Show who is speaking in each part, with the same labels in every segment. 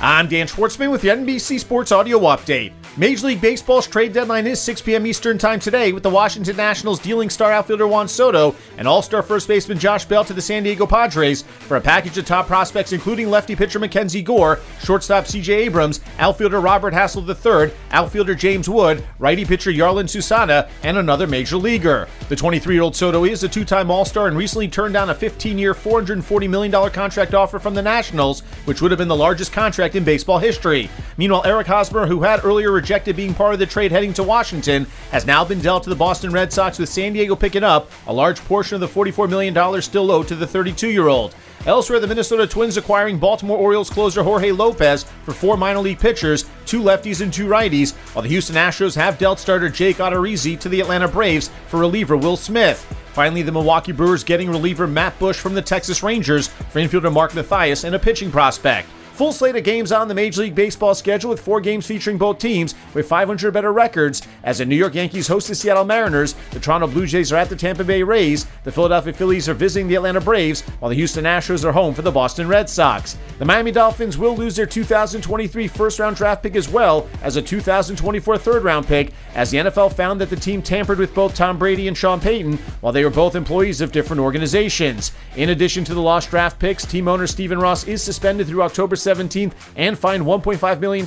Speaker 1: I'm Dan Schwartzman with the NBC Sports Audio Update. Major League Baseball's trade deadline is 6 p.m. Eastern Time today, with the Washington Nationals dealing star outfielder Juan Soto and all star first baseman Josh Bell to the San Diego Padres for a package of top prospects, including lefty pitcher Mackenzie Gore, shortstop CJ Abrams, outfielder Robert Hassell III, outfielder James Wood, righty pitcher Jarlin Susana, and another major leaguer. The 23 year old Soto is a two time All Star and recently turned down a 15 year, $440 million contract offer from the Nationals, which would have been the largest contract in baseball history. Meanwhile, Eric Hosmer, who had earlier rejected being part of the trade heading to Washington, has now been dealt to the Boston Red Sox, with San Diego picking up a large portion of the $44 million still owed to the 32 year old. Elsewhere, the Minnesota Twins acquiring Baltimore Orioles closer Jorge Lopez for four minor league pitchers, two lefties and two righties, while the Houston Astros have dealt starter Jake Odorizzi to the Atlanta Braves for reliever Will Smith. Finally, the Milwaukee Brewers getting reliever Matt Bush from the Texas Rangers for infielder Mark Mathias and a pitching prospect. Full slate of games on the Major League Baseball schedule with four games featuring both teams with 500 better records. As the New York Yankees host the Seattle Mariners, the Toronto Blue Jays are at the Tampa Bay Rays, the Philadelphia Phillies are visiting the Atlanta Braves, while the Houston Astros are home for the Boston Red Sox. The Miami Dolphins will lose their 2023 first round draft pick as well as a 2024 third round pick, as the NFL found that the team tampered with both Tom Brady and Sean Payton while they were both employees of different organizations. In addition to the lost draft picks, team owner Stephen Ross is suspended through October 17th and fined $1.5 million,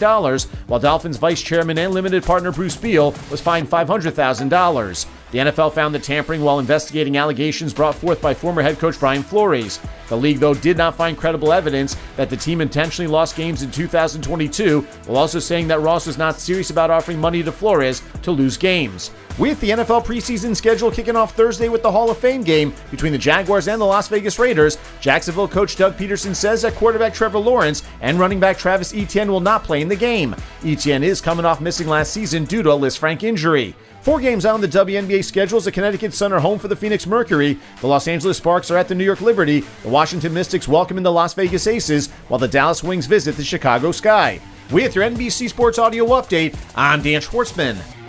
Speaker 1: while Dolphins vice chairman and limited partner Bruce Beal was fined $500,000. The NFL found the tampering while investigating allegations brought forth by former head coach Brian Flores. The league, though, did not find credible evidence that the team intentionally lost games in 2022, while also saying that Ross was not serious about offering money to Flores to lose games. With the NFL preseason schedule kicking off Thursday with the Hall of Fame game between the Jaguars and the Las Vegas Raiders, Jacksonville coach Doug Pederson says that quarterback Trevor Lawrence and running back Travis Etienne will not play in the game. Etienne is coming off missing last season due to a Lisfranc injury. Four games out on the WNBA schedule the Connecticut Sun are home for the Phoenix Mercury. The Los Angeles Sparks are at the New York Liberty. The Washington Mystics welcome in the Las Vegas Aces, while the Dallas Wings visit the Chicago Sky. With your NBC Sports Audio Update, I'm Dan Schwartzman.